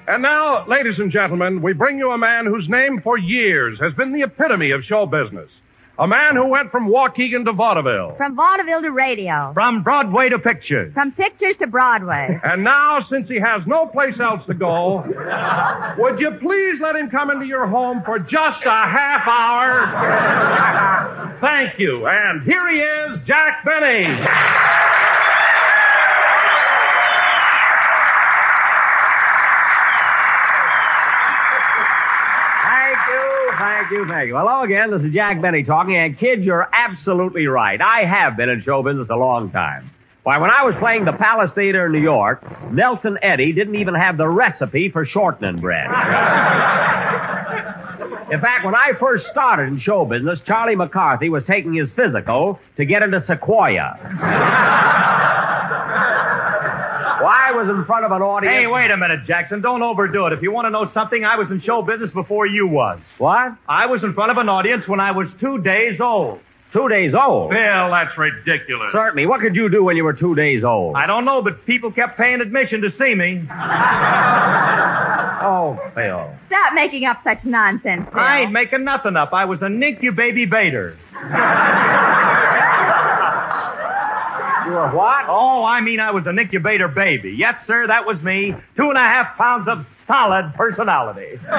And now, ladies and gentlemen, we bring you a man whose name for years has been the epitome of show business. A man who went from Waukegan to vaudeville. From vaudeville to radio. From Broadway to pictures. From pictures to Broadway. And now, since he has no place else to go, would you please let him come into your home for just a half hour? Thank you. And here he is, Jack Benny. Thank you, thank you, thank you. Hello again. This is Jack Benny talking. And kid, you're absolutely right. I have been in show business a long time. Why, when I was playing the Palace Theater in New York, Nelson Eddy didn't even have the recipe for shortening bread. In fact, when I first started in show business, Charlie McCarthy was taking his physical to get into Sequoia. Well, I was in front of an audience. Hey, wait a minute, Jackson. Don't overdo it. If you want to know something, I was in show business before you was. What? I was in front of an audience when I was two days old. Two days old? Phil, that's ridiculous. Certainly. What could you do when you were two days old? I don't know, but people kept paying admission to see me. Oh, Phil. Stop making up such nonsense, Phil. I ain't making nothing up. I was a nincubaby baiter. You were what? Oh, I mean I was an incubator baby. Yes, sir, that was me. Two and a half pounds of solid personality.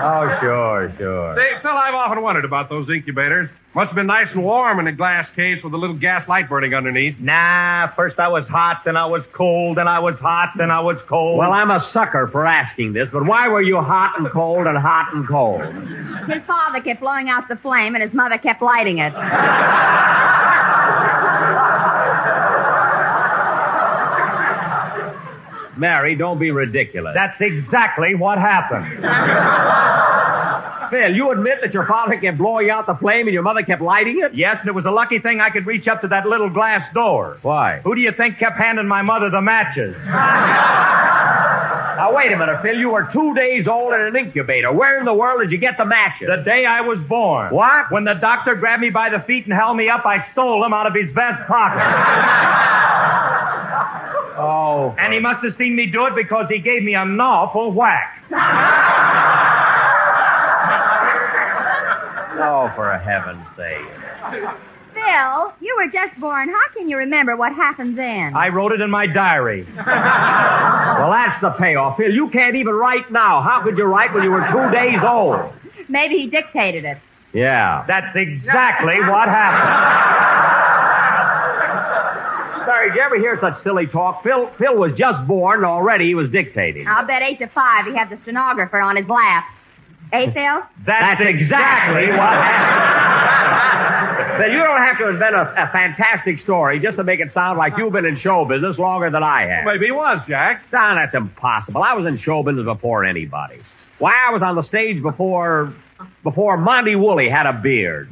Oh, sure, sure. Say, Phil, I've often wondered about those incubators. Must have been nice and warm in a glass case with a little gas light burning underneath. Nah, first I was hot, then I was cold, then I was hot, then I was cold. Well, I'm a sucker for asking this, but why were you hot and cold and hot and cold? His father kept blowing out the flame and his mother kept lighting it. Don't be ridiculous. That's exactly what happened. Phil, you admit that your father kept blowing out the flame and your mother kept lighting it? Yes, and it was a lucky thing I could reach up to that little glass door. Why? Who do you think kept handing my mother the matches? Now, wait a minute, Phil. You were two days old in an incubator. Where in the world did you get the matches? The day I was born. What? When the doctor grabbed me by the feet and held me up, I stole them out of his vest pocket. Oh. And he must have seen me do it because he gave me an awful whack. Oh, for heaven's sake. Phil, you were just born. How can you remember what happened then? I wrote it in my diary. Well, that's the payoff. Phil, you can't even write now. How could you write when you were two days old? Maybe he dictated it. Yeah. That's exactly what happened. Sorry, did you ever hear such silly talk? Phil, Phil was just born and already he was dictating. I'll bet eight to five he had the stenographer on his lap. Eh, Phil? That's, exactly what happened. Then you don't have to invent a, a fantastic story just to make it sound like you've been in show business longer than I have. Maybe he was, Jack. Now, that's impossible. I was in show business before anybody. Why, I was on the stage before before Monty Woolley had a beard.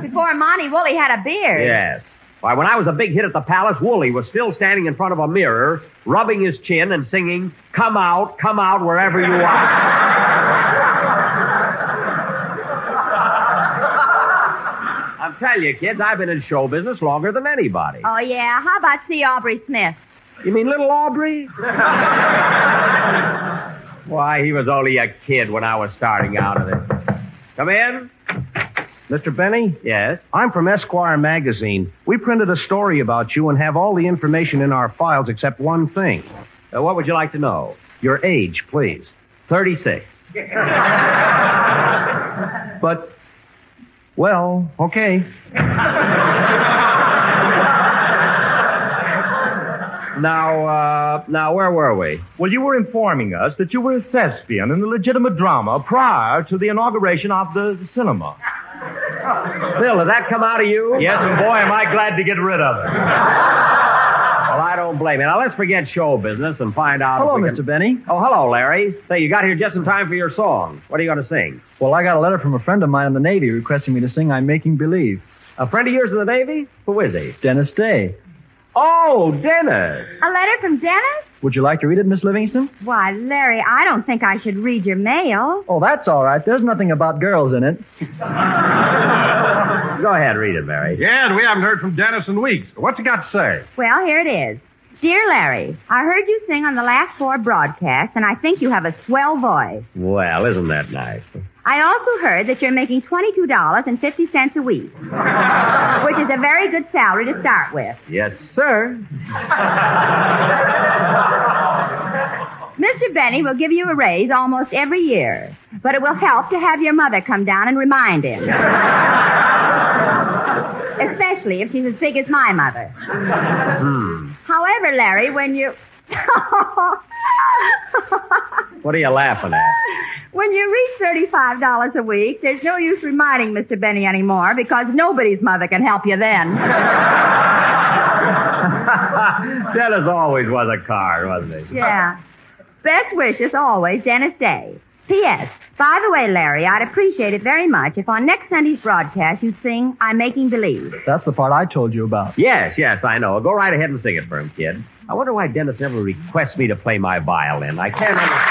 Before Monty Woolley had a beard. Yes. Why, when I was a big hit at the Palace, Woolley was still standing in front of a mirror, rubbing his chin and singing, Come out, come out wherever you are. I'm telling you, kids, I've been in show business longer than anybody. Oh, yeah. How about C. Aubrey Smith? You mean little Aubrey? Why, he was only a kid when I was starting out of it. Come in. Mr. Benny? Yes? I'm from Esquire magazine. We printed a story about you and have all the information in our files except one thing. Uh, what would you like to know? Your age, please. 36. But, well, okay. Now, uh, now, where were we? Well, you were informing us that you were a thespian in the legitimate drama prior to the inauguration of the, the cinema. Phil, did that come out of you? Yes, and boy, am I glad to get rid of it. Well, I don't blame you. Now, let's forget show business and find out. Hello, if we Mr. Can... Benny. Oh, hello, Larry. Say, you got here just in time for your song. What are you going to sing? Well, I got a letter from a friend of mine in the Navy requesting me to sing I'm Making Believe. A friend of yours in the Navy? Who is he? Dennis Day. Oh, Dennis. A letter from Dennis? Would you like to read it, Miss Livingstone? Why, Larry, I don't think I should read your mail. Oh, that's all right. There's nothing about girls in it. Go ahead, read it, Mary. Yeah, and we haven't heard from Dennis in weeks. What's he got to say? Well, here it is. Dear Larry, I heard you sing on the last four broadcasts, and I think you have a swell voice. Well, isn't that nice? I also heard that you're making $22.50 a week, which is a very good salary to start with. Yes, sir. Mr. Benny will give you a raise almost every year, but it will help to have your mother come down and remind him. Especially if she's as big as my mother. Hmm. However, Larry, when you. What are you laughing at? When you reach $35 a week, there's no use reminding Mr. Benny anymore because nobody's mother can help you then. Dennis always was a card, wasn't he? Yeah. Best wishes always, Dennis Day. P.S. By the way, Larry, I'd appreciate it very much if on next Sunday's broadcast you'd sing I'm Making Believe. That's the part I told you about. Yes, yes, I know. Go right ahead and sing it for him, kid. I wonder why Dennis never requests me to play my violin. I can't understand.